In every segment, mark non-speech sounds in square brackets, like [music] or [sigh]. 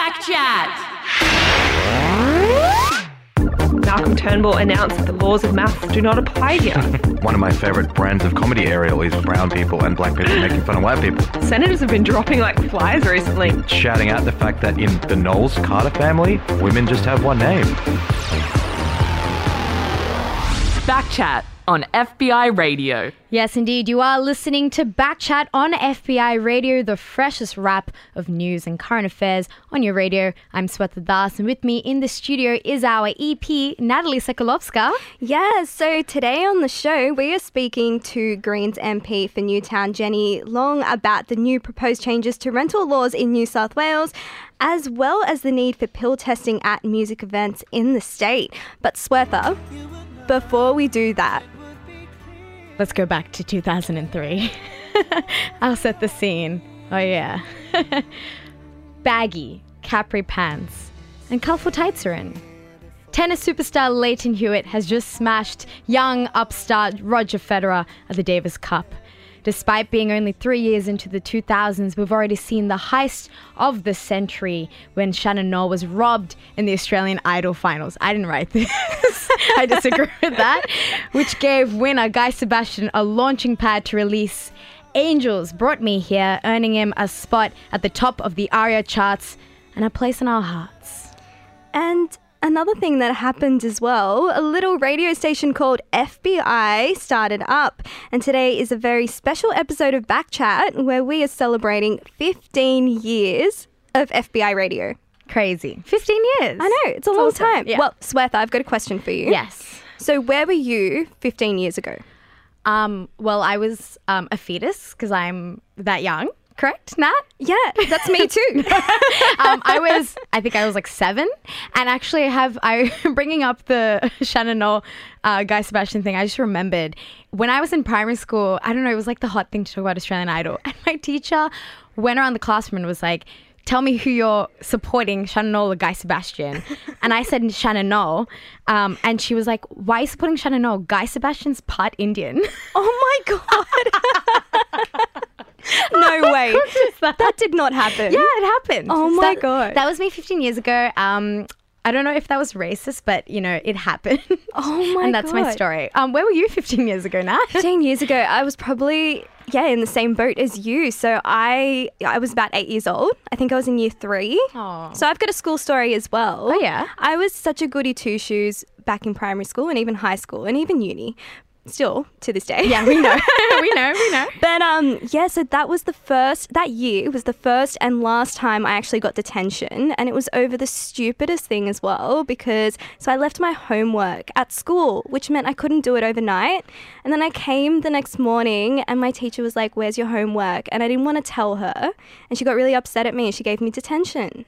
Back Chat. Malcolm Turnbull announced that the laws of maths do not apply here. [laughs] One of my favourite brands of comedy Ariel is brown people and black people making fun of white people. Senators have been dropping like flies recently. Shouting out the fact that in the Knowles Carter family, women just have one name. Back Chat on FBI Radio. Yes, indeed. You are listening to Backchat on FBI Radio, the freshest wrap of news and current affairs on your radio. I'm Swetha Das, and with me in the studio is our EP, Natalie Sekulovska. Yes, so today on the show, we are speaking to Greens MP for Newtown, Jenny Leong, about the new proposed changes to rental laws in New South Wales. As well as the need for pill testing at music events in the state. But Swetha, before we do that, Let's go back to 2003. [laughs] I'll set the scene. Oh, yeah. [laughs] Baggy, capri pants, and colourful tights are in. Tennis superstar Lleyton Hewitt has just smashed young upstart Roger Federer at the Davis Cup. Despite being only three years into the 2000s, we've already seen the heist of the century when Shannon Noll was robbed in the Australian Idol finals. I didn't write this. [laughs] I disagree with that. Which gave winner Guy Sebastian a launching pad to release Angels Brought Me Here, earning him a spot at the top of the ARIA charts and a place in our hearts. And another thing that happened as well, a little radio station called FBI started up. And today is a very special episode of Backchat where we are celebrating 15 years of FBI radio. Crazy. 15 years. I know, it's a long awesome. time. Yeah. Well, Swetha, I've got a question for you. Yes. So, where were you 15 years ago? Um, well, I was um, a fetus because I'm that young. Correct, Nat? Yeah, that's me too. [laughs] um, I was, I think I was like seven, and actually, I have I [laughs] bringing up the [laughs] Shannon Noll, uh, Guy Sebastian thing. I just remembered when I was in primary school. I don't know, it was like the hot thing to talk about Australian Idol, and my teacher went around the classroom and was like. Tell me who you're supporting, Shannon Noll or Guy Sebastian. And I said Shannon Noll. Um, and she was like, Why are you supporting Shannon Noll? Guy Sebastian's part Indian. oh my God. [laughs] no way. that? That did not happen. Yeah, it happened. Oh my that- God. That was me 15 years ago. Um, I don't know if that was racist, but you know, it happened. Oh [laughs] my And that's my story. Um, where were you 15 years ago, Nat? 15 years ago, I was probably yeah in the same boat as you. So I I was about eight years old. I think I was in year three. Aw. So I've got a school story as well. Oh, yeah? I was such a goody two shoes back in primary school and even high school and even uni. Still to this day. Yeah, we know. [laughs] [laughs] we know. We know. But um, yeah, so that was the first, that year was the first and last time I actually got detention. And it was over the stupidest thing as well, because so I left my homework at school, which meant I couldn't do it overnight. And then I came the next morning and my teacher was like, Where's your homework? And I didn't want to tell her. And she got really upset at me and she gave me detention.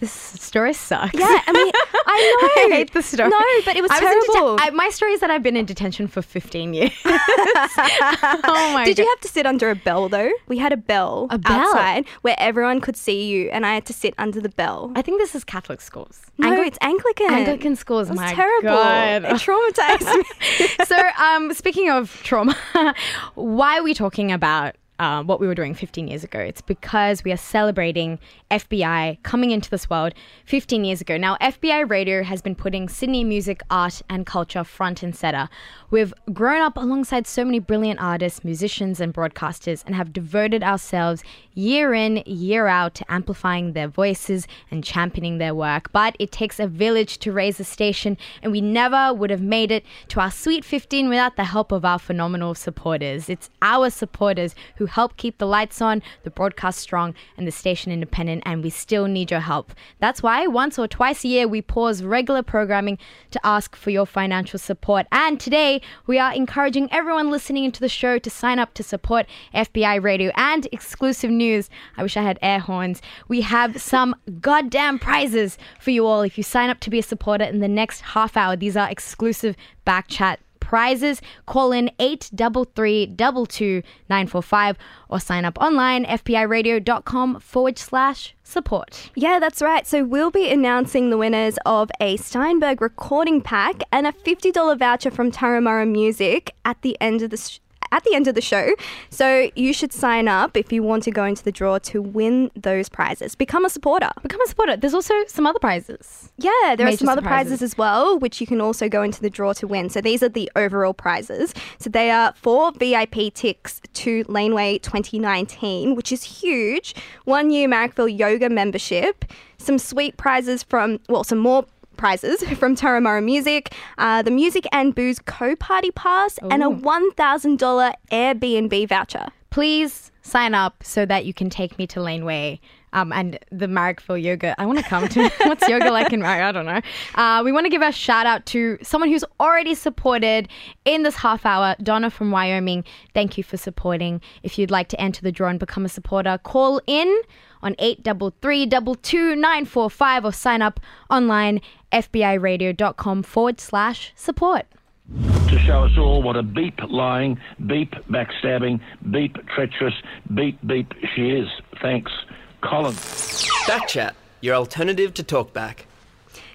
This story sucks. Yeah, I mean, I [laughs] know. I hate the story. No, but it was I terrible. I- my story is that I've been in detention for 15 years. [laughs] oh my Did god. you have to sit under a bell though? We had a bell, A bell? outside where everyone could see you, and I had to sit under the bell. I think this is Catholic schools. No, Angli- it's Anglican. Anglican schools. It was my terrible. God. It traumatized me. [laughs] so, um, speaking of trauma, why are we talking about uh, what we were doing 15 years ago? It's because we are celebrating FBI coming into this world 15 years ago. Now, FBI Radio has been putting Sydney music, art, and culture front and center. We've grown up alongside so many brilliant artists, musicians, and broadcasters, and have devoted ourselves year in, year out to amplifying their voices and championing their work. But it takes a village to raise a station, and we never would have made it to our sweet 15 without the help of our phenomenal supporters. It's our supporters who help keep the lights on, the broadcast strong, and the station independent, and we still need your help. That's why once or twice a year we pause regular programming to ask for your financial support. And today we are encouraging everyone listening into the show to sign up to support FBI Radio and exclusive news. I wish I had air horns. We have some goddamn prizes for you all if you sign up to be a supporter in the next half hour. These are exclusive back chat prizes. Call in 833-22945 or sign up online fbiradio.com forward slash support. yeah, that's right. So we'll be announcing the winners of a Steinberg recording pack and a $50 voucher from Turramurra Music at the end of the at the end of the show. So you should sign up if you want to go into the draw to win those prizes. Become a supporter. Become a supporter. There's also some other prizes. Yeah, there are some other surprises. prizes as well, which you can also go into the draw to win. So these are the overall prizes. So they are four VIP ticks to Laneway 2019, which is huge. One year Marrickville yoga membership. Some sweet prizes from, well, some more prizes [laughs] from Turramurra Music, uh, the Music and Booze co-party pass, and a $1,000 Airbnb voucher. Please sign up so that you can take me to Laneway. Um, and the Marrickville yoga. I want to come to [laughs] [laughs] what's yoga like in Marrick? I don't know. Uh, we want to give a shout out to someone who's already supported in this half hour, Donna from Wyoming. Thank you for supporting. If you'd like to enter the draw and become a supporter, call in on 833 or sign up online fbiradio.com forward slash support. to show us all what a beep lying, beep backstabbing, beep treacherous, beep beep she is. Thanks, Colin. Backchat, your alternative to talkback.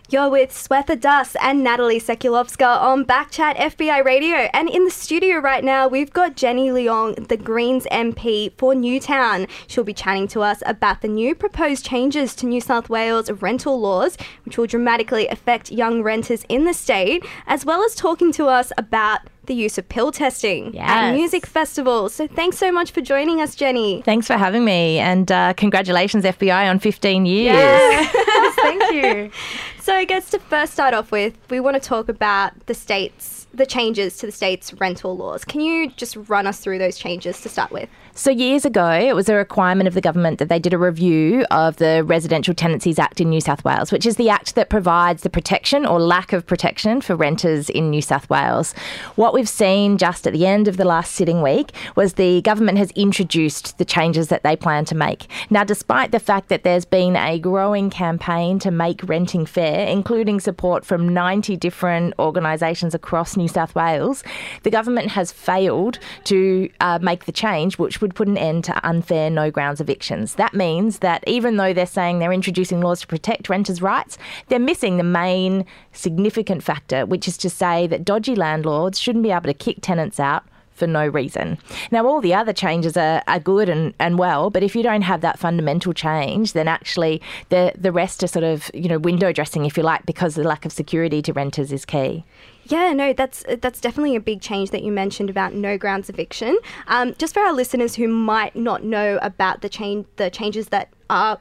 You're with Swetha Das and Natalie Sekulovska on Backchat FBI Radio. And in the studio right now, we've got Jenny Leong, the Greens MP for Newtown. She'll be chatting to us about the new proposed changes to New South Wales rental laws, which will dramatically affect young renters in the state, as well as talking to us about the use of pill testing at music festivals. So thanks so much for joining us, Jenny. Thanks for having me, and uh, congratulations, FBI, on 15 years. [laughs] Thank you. So I guess to first start off with, we want to talk about the states, the changes to the state's rental laws. Can you just run us through those changes to start with? So, years ago, it was a requirement of the government that they did a review of the Residential Tenancies Act in New South Wales, which is the act that provides the protection or lack of protection for renters in New South Wales. What we've seen just at the end of the last sitting week was the government has introduced the changes that they plan to make. Now, despite the fact that there's been a growing campaign to make renting fair, including support from 90 different organisations across New South Wales, the government has failed to uh, make the change, which would put an end to unfair no grounds evictions. That means that even though they're saying they're introducing laws to protect renters' rights, they're missing the main significant factor, which is to say that dodgy landlords shouldn't be able to kick tenants out for no reason. Now, all the other changes are, are good and, and well, but if you don't have that fundamental change, then actually the, the rest are sort of, you know, window dressing, if you like, because the lack of security to renters is key. Yeah, no, that's that's definitely a big change that you mentioned about no grounds eviction. Um, just for our listeners who might not know about the change, the changes that are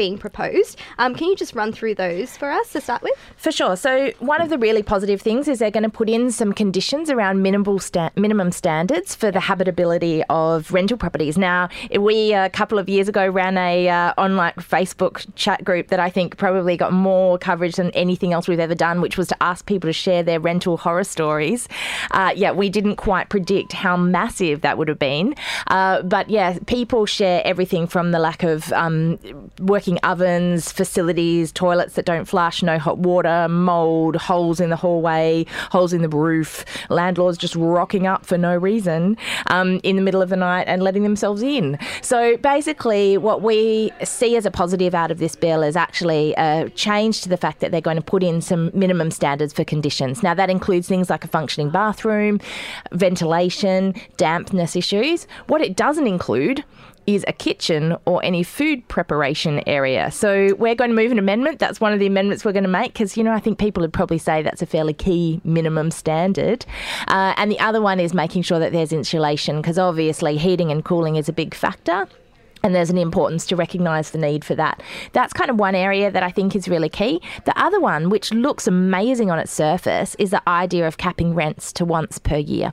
being proposed, um, can you just run through those for us to start with? For sure. So one of the really positive things is they're going to put in some conditions around minimal sta- minimum standards for the habitability of rental properties. Now, we a couple of years ago ran a uh, online Facebook chat group that I think probably got more coverage than anything else we've ever done, which was to ask people to share their rental horror stories. Uh, yeah, we didn't quite predict how massive that would have been, uh, but yeah, people share everything from the lack of um, working ovens, facilities, toilets that don't flush, no hot water, mold, holes in the hallway, holes in the roof, landlords just rocking up for no reason um, in the middle of the night and letting themselves in. So basically, what we see as a positive out of this bill is actually a change to the fact that they're going to put in some minimum standards for conditions. Now, that includes things like a functioning bathroom, ventilation, dampness issues. What it doesn't include is a kitchen or any food preparation area. So we're going to move an amendment. That's one of the amendments we're going to make because, you know, I think people would probably say that's a fairly key minimum standard. Uh, and the other one is making sure that there's insulation because obviously heating and cooling is a big factor. And there's an importance to recognise the need for that. That's kind of one area that I think is really key. The other one, which looks amazing on its surface, is the idea of capping rents to once per year.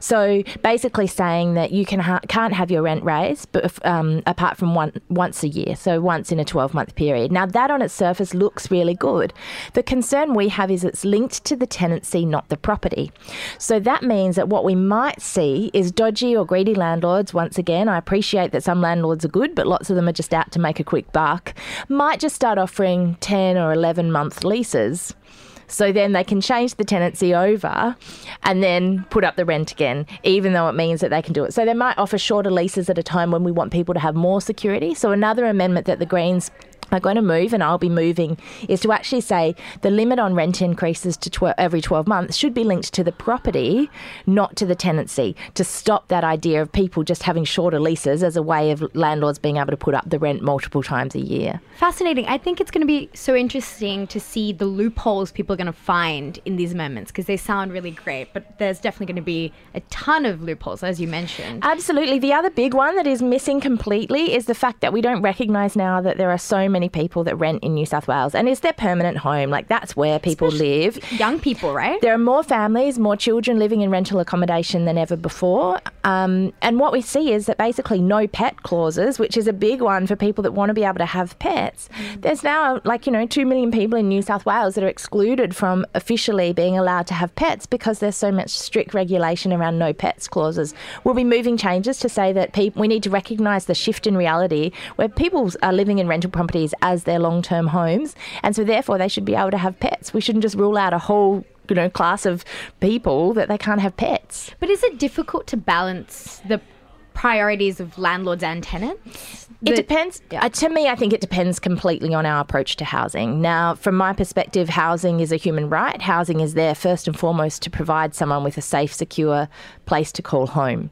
So basically saying that you can ha- can't have your rent raised, but if, um, apart from one once a year, so once in a 12 month period. Now that on its surface looks really good. The concern we have is it's linked to the tenancy, not the property. So that means that what we might see is dodgy or greedy landlords. Once again, I appreciate that some landlords are good, but lots of them are just out to make a quick buck. Might just start offering 10 or 11 month leases. So then they can change the tenancy over and then put up the rent again, even though it means that they can do it. So they might offer shorter leases at a time when we want people to have more security. So another amendment that the Greens are going to move, and I'll be moving, is to actually say the limit on rent increases to tw- every 12 months should be linked to the property, not to the tenancy, to stop that idea of people just having shorter leases as a way of landlords being able to put up the rent multiple times a year. Fascinating. I think it's going to be so interesting to see the loopholes people are going to find in these amendments because they sound really great, but there's definitely going to be a ton of loopholes, as you mentioned. Absolutely. The other big one that is missing completely is the fact that we don't recognise now that there are so many people that rent in New South Wales and it's their permanent home. Like that's where people live. Young people, right? There are more families, more children living in rental accommodation than ever before. Um, and what we see is that basically no pet clauses, which is a big one for people that want to be able to have pets. There's now like, you know, 2 million people in New South Wales that are excluded from officially being allowed to have pets because there's so much strict regulation around no pets clauses. We'll be moving changes to say that peop we need to recognise the shift in reality where people are living in rental properties as their long term homes. And so therefore they should be able to have pets. We shouldn't just rule out a whole you know class of people that they can't have pets. But is it difficult to balance the priorities of landlords and tenants? It depends. Uh, to me, I think it depends completely on our approach to housing. Now, from my perspective, housing is a human right. Housing is there first and foremost to provide someone with a safe, secure place to call home.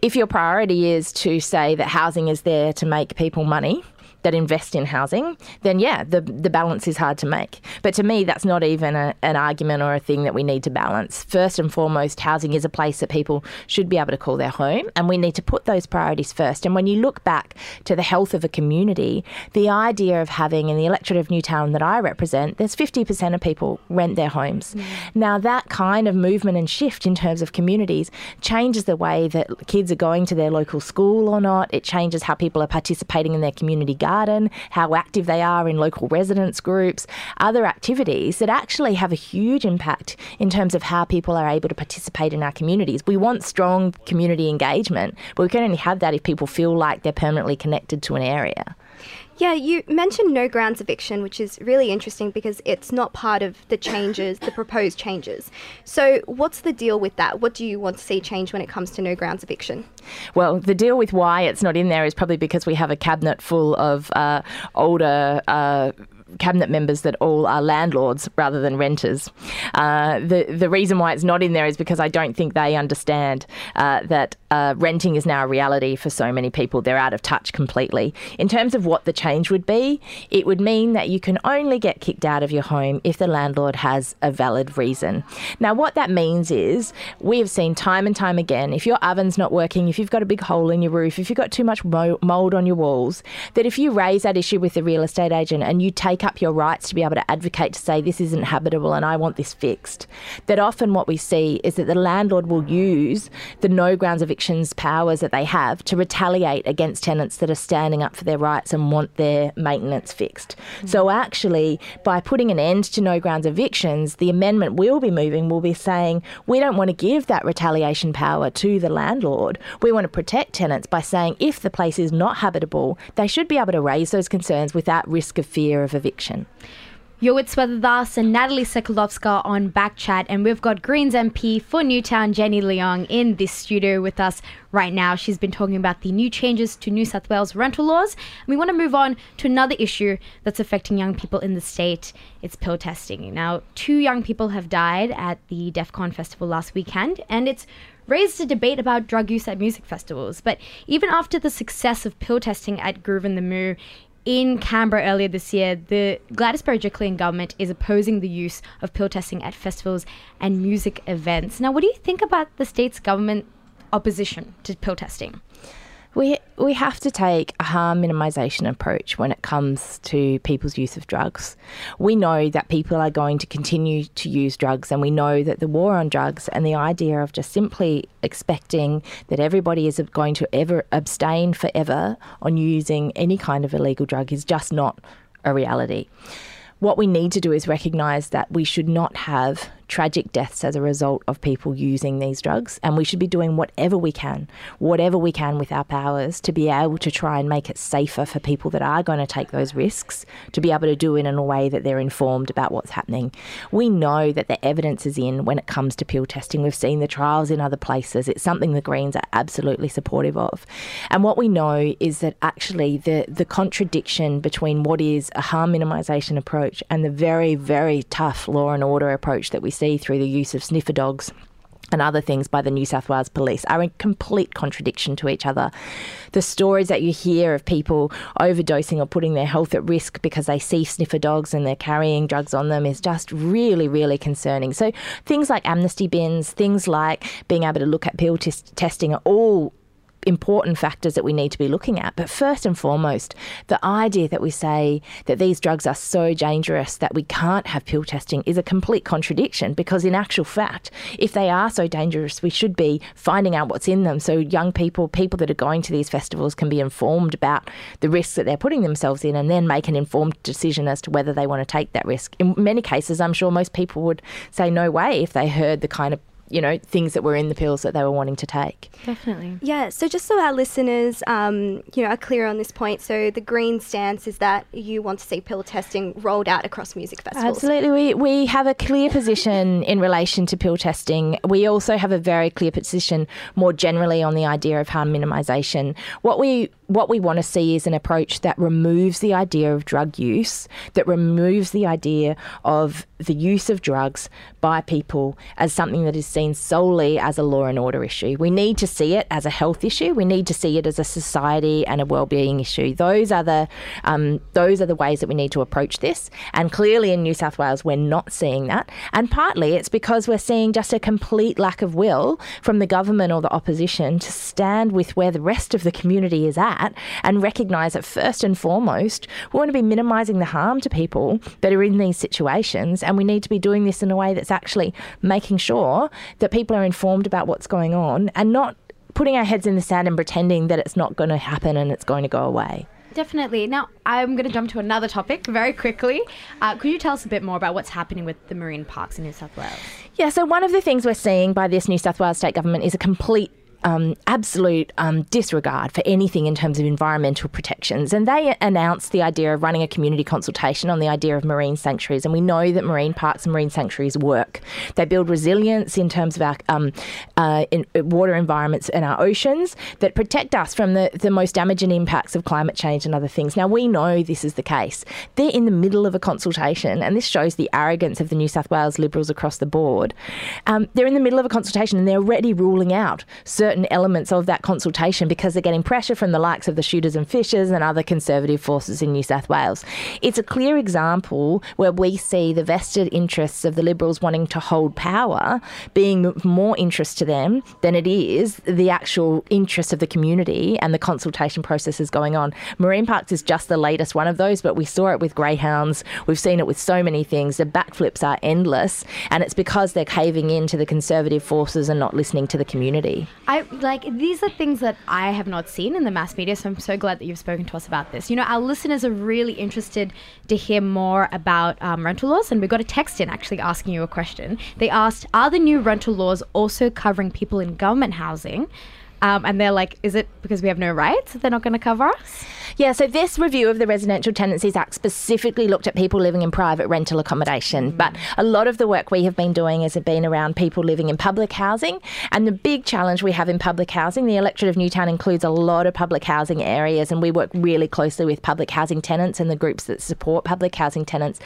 If your priority is to say that housing is there to make people money, that invest in housing, then yeah, the the balance is hard to make. But to me, that's not even a, an argument or a thing that we need to balance. First and foremost, housing is a place that people should be able to call their home, and we need to put those priorities first. And when you look back to the health of a community, the idea of having in the electorate of Newtown that I represent, there's 50% of people rent their homes. Mm. Now that kind of movement and shift in terms of communities changes the way that kids are going to their local school or not. It changes how people are participating in their community garden, how active they are in local residents groups, other activities that actually have a huge impact in terms of how people are able to participate in our communities. We want strong community engagement, but we can only have that if people feel like they're permanently connected to an area. Yeah, you mentioned no grounds eviction, which is really interesting because it's not part of the changes, the proposed changes. So, what's the deal with that? What do you want to see change when it comes to no grounds eviction? Well, the deal with why it's not in there is probably because we have a cabinet full of uh, older. Uh, cabinet members that all are landlords rather than renters. Uh, the the reason why it's not in there is because I don't think they understand uh, that uh, renting is now a reality for so many people. They're out of touch completely. In terms of what the change would be, it would mean that you can only get kicked out of your home if the landlord has a valid reason. Now, what that means is we have seen time and time again if your oven's not working, if you've got a big hole in your roof, if you've got too much mold on your walls, that if you raise that issue with the real estate agent and you take up your rights to be able to advocate to say this isn't habitable and I want this fixed, that often what we see is that the landlord will use the no grounds evictions powers that they have to retaliate against tenants that are standing up for their rights and want their maintenance fixed. Mm. So actually, by putting an end to no grounds evictions, the amendment we'll be moving will be saying we don't want to give that retaliation power to the landlord. We want to protect tenants by saying if the place is not habitable, they should be able to raise those concerns without risk of fear of eviction. You're with Swetha and Natalie Sekulovska on Backchat, and we've got Greens MP for Newtown, Jenny Leong, in this studio with us right now. She's been talking about the new changes to New South Wales rental laws. And we want to move on to another issue that's affecting young people in the state. It's pill testing. Now, two young people have died at the Defqon festival last weekend, and it's raised a debate about drug use at music festivals. But even after the success of pill testing at Groovin the Moo, in Canberra earlier this year, the Gladys Berejiklian government is opposing the use of pill testing at festivals and music events. Now, what do you think about the state's government opposition to pill testing? We we have to take a harm minimisation approach when it comes to people's use of drugs. We know that people are going to continue to use drugs, and we know that the war on drugs and the idea of just simply expecting that everybody is going to ever abstain forever on using any kind of illegal drug is just not a reality. What we need to do is recognise that we should not have tragic deaths as a result of people using these drugs. And we should be doing whatever we can, whatever we can with our powers to be able to try and make it safer for people that are going to take those risks to be able to do it in a way that they're informed about what's happening. We know that the evidence is in when it comes to pill testing. We've seen the trials in other places. It's something the Greens are absolutely supportive of. And what we know is that actually the, the contradiction between what is a harm minimisation approach and the very, very tough law and order approach that we see through the use of sniffer dogs and other things by the New South Wales Police are in complete contradiction to each other. The stories that you hear of people overdosing or putting their health at risk because they see sniffer dogs and they're carrying drugs on them is just really, really concerning. So things like amnesty bins, things like being able to look at pill tes- testing are all important factors that we need to be looking at. But first and foremost, the idea that we say that these drugs are so dangerous that we can't have pill testing is a complete contradiction because, in actual fact, if they are so dangerous, we should be finding out what's in them so young people, people that are going to these festivals, can be informed about the risks that they're putting themselves in and then make an informed decision as to whether they want to take that risk. In many cases, I'm sure most people would say no way if they heard the kind of you know things that were in the pills that they were wanting to take. Definitely. Yeah, so just so our listeners, um, you know, are clear on this point, so the Green stance is that you want to see pill testing rolled out across music festivals. Absolutely, we we have a clear position in relation to pill testing. We also have a very clear position more generally on the idea of harm minimisation. What we what we want to see is an approach that removes the idea of drug use, that removes the idea of the use of drugs by people as something that is seen solely as a law and order issue. We need to see it as a health issue. We need to see it as a society and a well-being issue. Those are the um, those are the ways that we need to approach this. And clearly, in New South Wales, we're not seeing that. And partly it's because we're seeing just a complete lack of will from the government or the opposition to stand with where the rest of the community is at and recognise that first and foremost, we want to be minimising the harm to people that are in these situations, and we need to be doing this in a way that's actually making sure that people are informed about what's going on and not putting our heads in the sand and pretending that it's not going to happen and it's going to go away. Definitely. Now, I'm going to jump to another topic very quickly. Uh, could you tell us a bit more about what's happening with the marine parks in New South Wales? Yeah, so one of the things we're seeing by this New South Wales state government is a complete um, absolute um, disregard for anything in terms of environmental protections. And they announced the idea of running a community consultation on the idea of marine sanctuaries. And we know that marine parks and marine sanctuaries work. They build resilience in terms of our um, uh, in, water environments and our oceans that protect us from the, the most damaging impacts of climate change and other things. Now, we know this is the case. They're in the middle of a consultation, and this shows the arrogance of the New South Wales Liberals across the board. Um, they're in the middle of a consultation and they're already ruling out certain elements of that consultation because they're getting pressure from the likes of the shooters and fishers and other conservative forces in New South Wales. It's a clear example where we see the vested interests of the Liberals wanting to hold power being more interest to them than it is the actual interest of the community and the consultation processes going on. Marine Parks is just the latest one of those, but we saw it with greyhounds. We've seen it with so many things. The backflips are endless, and it's because they're caving in to the conservative forces and not listening to the community. I like these are things that I have not seen in the mass media, so I'm so glad that you've spoken to us about this. You know, our listeners are really interested to hear more about um, rental laws, and we got a text in actually asking you a question. They asked, "Are the new rental laws also covering people in government housing?" Um, and they're like, "Is it because we have no rights they're not going to cover us?" Yeah, so this review of the Residential Tenancies Act specifically looked at people living in private rental accommodation, but a lot of the work we have been doing has been around people living in public housing. And the big challenge we have in public housing, the electorate of Newtown includes a lot of public housing areas, and we work really closely with public housing tenants and the groups that support public housing tenants.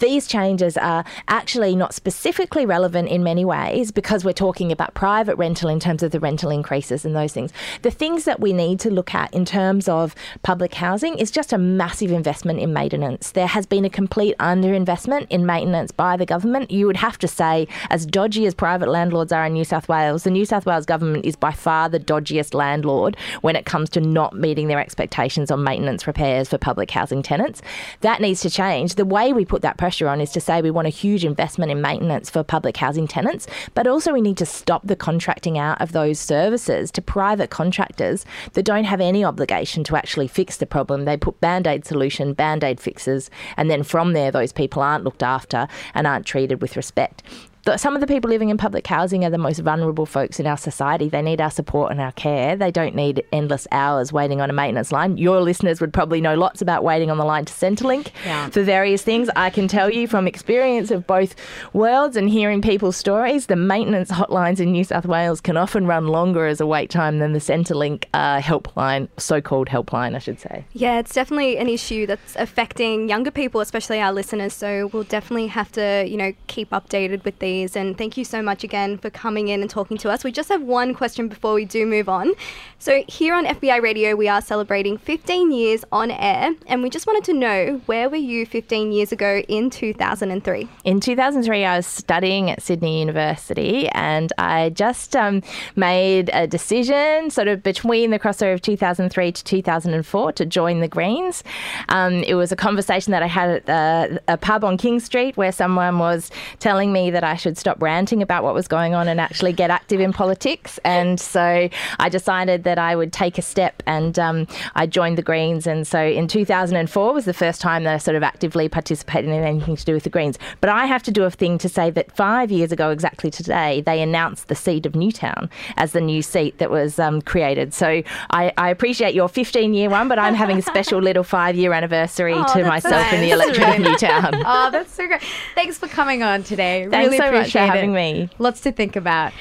These changes are actually not specifically relevant in many ways because we're talking about private rental in terms of the rental increases and those things. The things that we need to look at in terms of public housing is just a massive investment in maintenance. There has been a complete underinvestment in maintenance by the government. You would have to say, as dodgy as private landlords are in New South Wales, the New South Wales government is by far the dodgiest landlord when it comes to not meeting their expectations on maintenance repairs for public housing tenants. That needs to change. The way we put that pressure on is to say we want a huge investment in maintenance for public housing tenants, but also we need to stop the contracting out of those services to private contractors that don't have any obligation to actually fix the problem. They put band aid solution, band aid fixes, and then from there, those people aren't looked after and aren't treated with respect the, some of the people living in public housing are the most vulnerable folks in our society. They need our support and our care. They don't need endless hours waiting on a maintenance line. Your listeners would probably know lots about waiting on the line to Centrelink Yeah. for various things. I can tell you from experience of both worlds and hearing people's stories, the maintenance hotlines in New South Wales can often run longer as a wait time than the Centrelink uh, helpline, so-called helpline, I should say. Yeah, it's definitely an issue that's affecting younger people, especially our listeners. So we'll definitely have to, you know, keep updated with these. And thank you so much again for coming in and talking to us. We just have one question before we do move on. So here on FBI Radio, we are celebrating 15 years on air, and we just wanted to know where were you 15 years ago in 2003? In 2003, I was studying at Sydney University and I just um, made a decision sort of between the crossover of 2003 to 2004 to join the Greens. Um, it was a conversation that I had at a pub on King Street where someone was telling me that I should stop ranting about what was going on and actually get active in politics. And so I decided that I would take a step and um, I joined the Greens. And so in 2004 was the first time that I sort of actively participated in anything to do with the Greens. But I have to do a thing to say that five years ago, exactly today, they announced the seat of Newtown as the new seat that was um, created. So I, I appreciate your 15 year one, but I'm having a special [laughs] little five year anniversary Oh, to myself in the electorate of [laughs] Newtown. Oh, that's so great. Thanks for coming on today. Thanks really so much for having it. me. Lots to think about.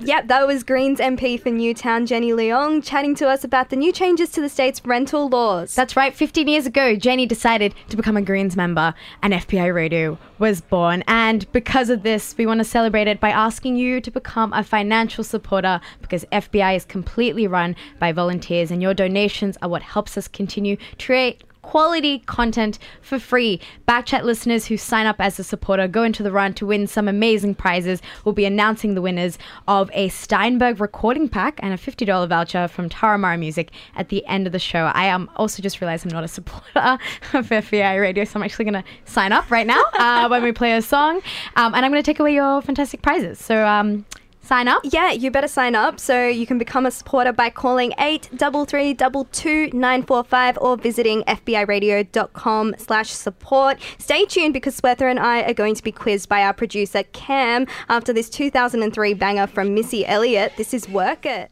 Yep, that was Greens MP for Newtown, Jenny Leong, chatting to us about the new changes to the state's rental laws. That's right. 15 years ago, Jenny decided to become a Greens member, and FBI Radio was born. And because of this, we want to celebrate it by asking you to become a financial supporter because FBI is completely run by volunteers, and your donations are what helps us continue to create quality content for free. Backchat listeners who sign up as a supporter go into the run to win some amazing prizes. We'll be announcing the winners of a Steinberg recording pack and a $50 voucher from Turramurra Music at the end of the show. I um, also just realized I'm not a supporter [laughs] of FBI Radio, so I'm actually going to sign up right now uh, when we play a song. Um, and I'm going to take away your fantastic prizes. So um, sign up. Yeah, you better sign up so you can become a supporter by calling 83322945 or visiting fbiradio.com slash support. Stay tuned because Swetha and I are going to be quizzed by our producer Cam after this 2003 banger from Missy Elliott. This is Work It.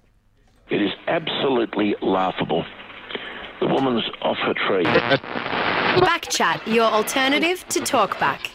It is absolutely laughable. The woman's off her tree. Backchat, your alternative to talkback.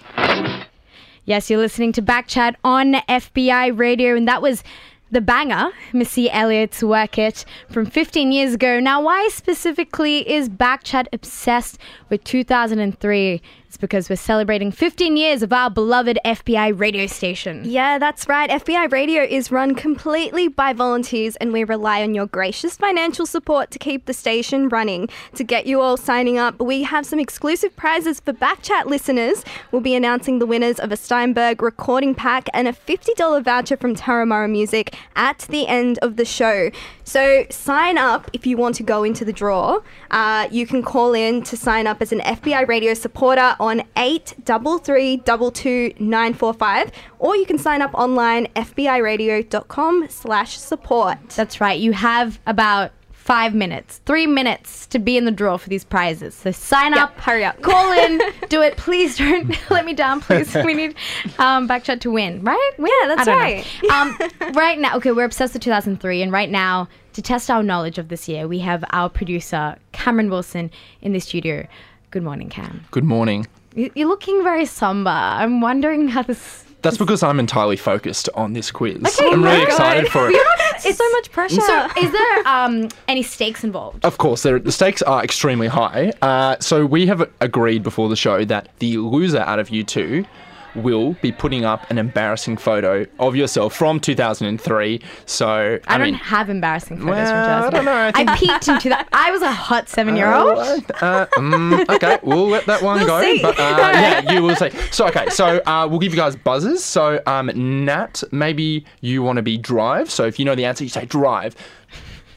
Yes, you're listening to Backchat on FBI Radio, and that was the banger, Missy Elliott's Work It from 15 years ago. Now, why specifically is Backchat obsessed with 2003? It's because we're celebrating 15 years of our beloved FBI radio station. Yeah, that's right. FBI Radio is run completely by volunteers, and we rely on your gracious financial support to keep the station running. To get you all signing up, we have some exclusive prizes for Backchat listeners. We'll be announcing the winners of a Steinberg recording pack and a $50 voucher from Turramurra Music at the end of the show. So sign up if you want to go into the draw. Uh, you can call in to sign up as an FBI Radio supporter on 83322945 or you can sign up online fbiradio.com slash support. That's right. You have about five minutes, three minutes to be in the draw for these prizes. So sign Yep, up, hurry up. call in, [laughs] do it. Please don't [laughs] let me down, please. We need um, Backchat to win, right? Win? Yeah, that's right. [laughs] um, right now, okay, we're obsessed with 2003, and right now, to test our knowledge of this year, we have our producer, Cameron Wilson, in the studio. Good morning, Cam. Good morning. You- You're looking very somber. I'm wondering how this. That's because I'm entirely focused on this quiz. Okay, I'm really my excited for it. It's so much pressure. So, is there um, any stakes involved? Of course, there, the stakes are extremely high. Uh, so we have agreed before the show that the loser out of you two will be putting up an embarrassing photo of yourself from 2003. So I, I, don't mean, have embarrassing photos Well, from 2003. I don't know, I think- peeked into that. I was a hot seven-year-old. Uh, mm, okay, we'll let that one We'll go. see. But uh, [laughs] yeah, you will see. So okay, so uh, we'll give you guys buzzers. So um, Nat, maybe you want to be drive. So if you know the answer, you say drive,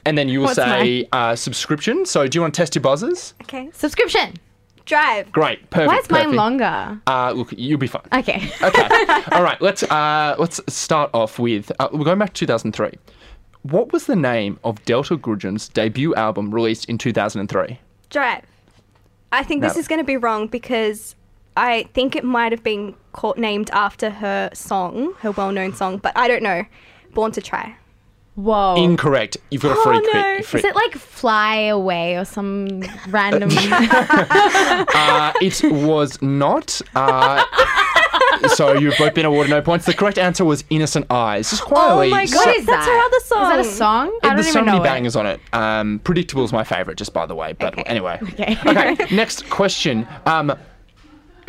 and then you will What's say uh, subscription. So do you want to test your buzzers? okay. Subscription. Drive. Great, perfect. Why is mine perfect. longer? Uh, look, you'll be fine. Okay. [laughs] Okay, [laughs] all right. Let's uh, let's start off with uh, we're going back to 2003. What was the name of Delta Goodrem's debut album released in 2003? Drive. I think this No. is going to be wrong because I think it might have been called, named after her song, her well-known song, but I don't know. Born to Try. Whoa. Incorrect. You've got a free Oh, no. quiz. Free- Is it like fly away or some [laughs] random? uh, it was not. Uh, so you've both been awarded no points. The correct answer was Innocent Eyes. Just quietly. Oh my so- god, What is that's that? her other song. Is that a song? I don't There's so many know it. bangers on it. Um, Predictable is my favourite, just by the way. But Okay. anyway. [laughs] Okay. Okay. Next question. Um,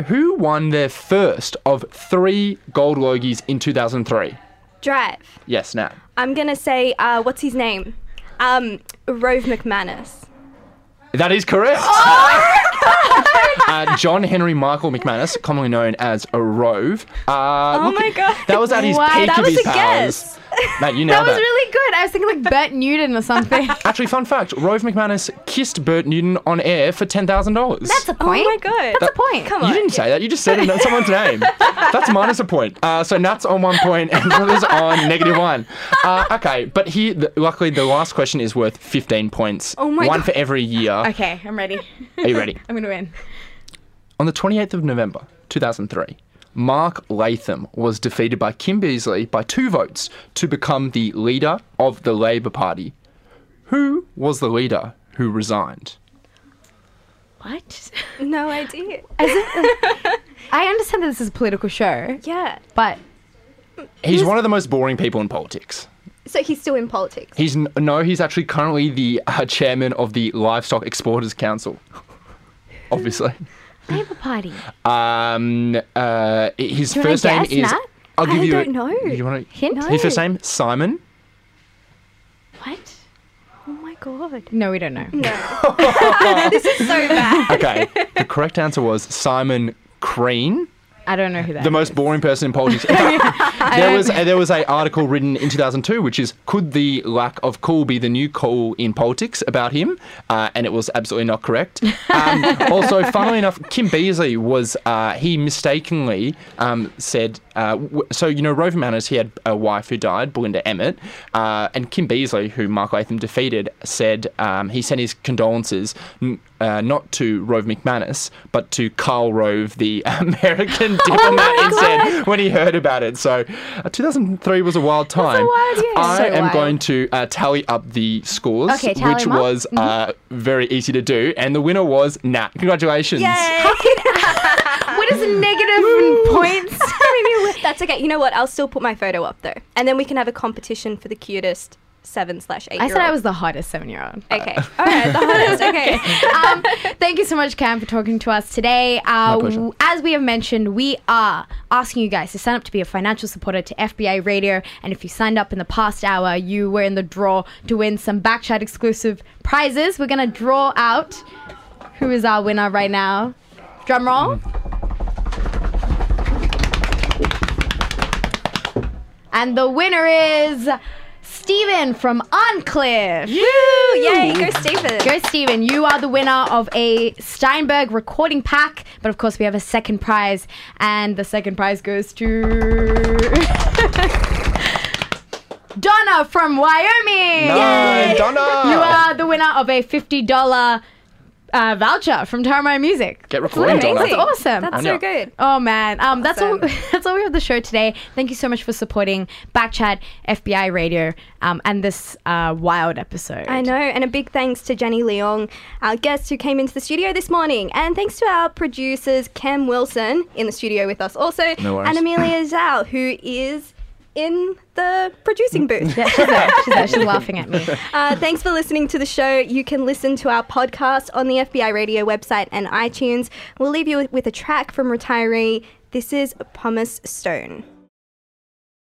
who won their first of three gold Logies in 2003? Drive. Yes, Nat. I'm gonna say, uh, what's his name? Um, Rove McManus. That is correct. Oh! [laughs] uh, John Henry Michael McManus, commonly known as a Rove. Uh, Oh my God. That was at his Wow, peak that of was his a powers. guess. Mate, you That nailed was that. really good. I was thinking like Bert Newton or something. [laughs] Actually, fun fact: Rove McManus kissed Bert Newton on air for ten thousand dollars. That's a point. Oh my god. That's a point. Come on, You didn't say that. You just said it, someone's name. That's minus a point. Uh, so Nat's on one point and Liz on negative one. Uh, okay, but here, the, luckily, the last question is worth 15 points. Oh my One God. for every year. Okay, I'm ready. Are you ready? [laughs] I'm gonna win. On the 28th of November 2003, Mark Latham was defeated by Kim Beazley by two votes to become the leader of the Labor Party. Who was the leader who resigned? What? [laughs] No idea. I understand that this is a political show, Yeah. but He's one of the most boring people in politics. So he's still in politics. He's n- no, he's actually currently the uh, chairman of the Livestock Exporters Council. [laughs] Obviously, Labor Party. um, uh, his Do you wanna first name guess, is. Nat? I'll give I you. don't know. You want to Hint? His first name Simon. What? Oh my god. No, we don't know. No. [laughs] [laughs] this is so bad. Okay, the correct answer was Simon Crean. I don't know who that the most boring person in politics. [laughs] In fact, there was there was a article written in 2002, which is could the lack of cool be the new cool in politics about him? Uh, and it was absolutely not correct. Um, [laughs] also, funnily enough, Kim Beazley was uh, he mistakenly um, said. Uh, w- so you know, Rove Manners, he had a wife who died, Belinda Emmett, uh, and Kim Beazley, who Mark Latham defeated, said um, he sent his condolences. n- Uh, not to Rove McManus, but to Karl Rove, the [laughs] American diplomat, instead when he heard about it. So, uh, 2003 was a wild time. wild year. I So am wild. going to uh, tally up the scores, Okay, tally which them up. was uh, very easy to do, and the winner was Nat. Congratulations. [laughs] What is negative points? [laughs] That's okay. You know what? I'll still put my photo up though, and then we can have a competition for the cutest seven slash eight. I said I was the hottest seven-year-old. Okay. All right. The hottest. Okay. [laughs] um, thank you so much, Cam, for talking to us today. Uh, pleasure. w- as we have mentioned, we are asking you guys to sign up to be a financial supporter to FBI Radio. And if you signed up in the past hour, you were in the draw to win some Backchat exclusive prizes. We're going to draw out who is our winner right now. Drum roll. And the winner is Steven from Arncliffe. Woo! Yay! Go Stephen. Go, Steven. You are the winner of a Steinberg recording pack. But of course, we have a second prize. And the second prize goes to. [laughs] Donna from Wyoming. Yay, Donna! You are the winner of a $50 uh, voucher from Turramurra Music. Get recording, Donna. That's awesome. That's so good. Oh man, um, that's all. [laughs] That's all we have the show today. Thank you so much for supporting Backchat FBI Radio um, and this uh, wild episode. I know, and a big thanks to Jenny Leong, our guest who came into the studio this morning, and thanks to our producers Cam Wilson in the studio with us also, No and Amelia [clears throat] Zhao who is in the producing booth. [laughs] Yeah, she's there. She's there. She's [laughs] laughing at me. Uh, thanks for listening to the show. You can listen to our podcast on the FBI Radio website and iTunes. We'll leave you with a track from Retiree. This is Pumice Stone.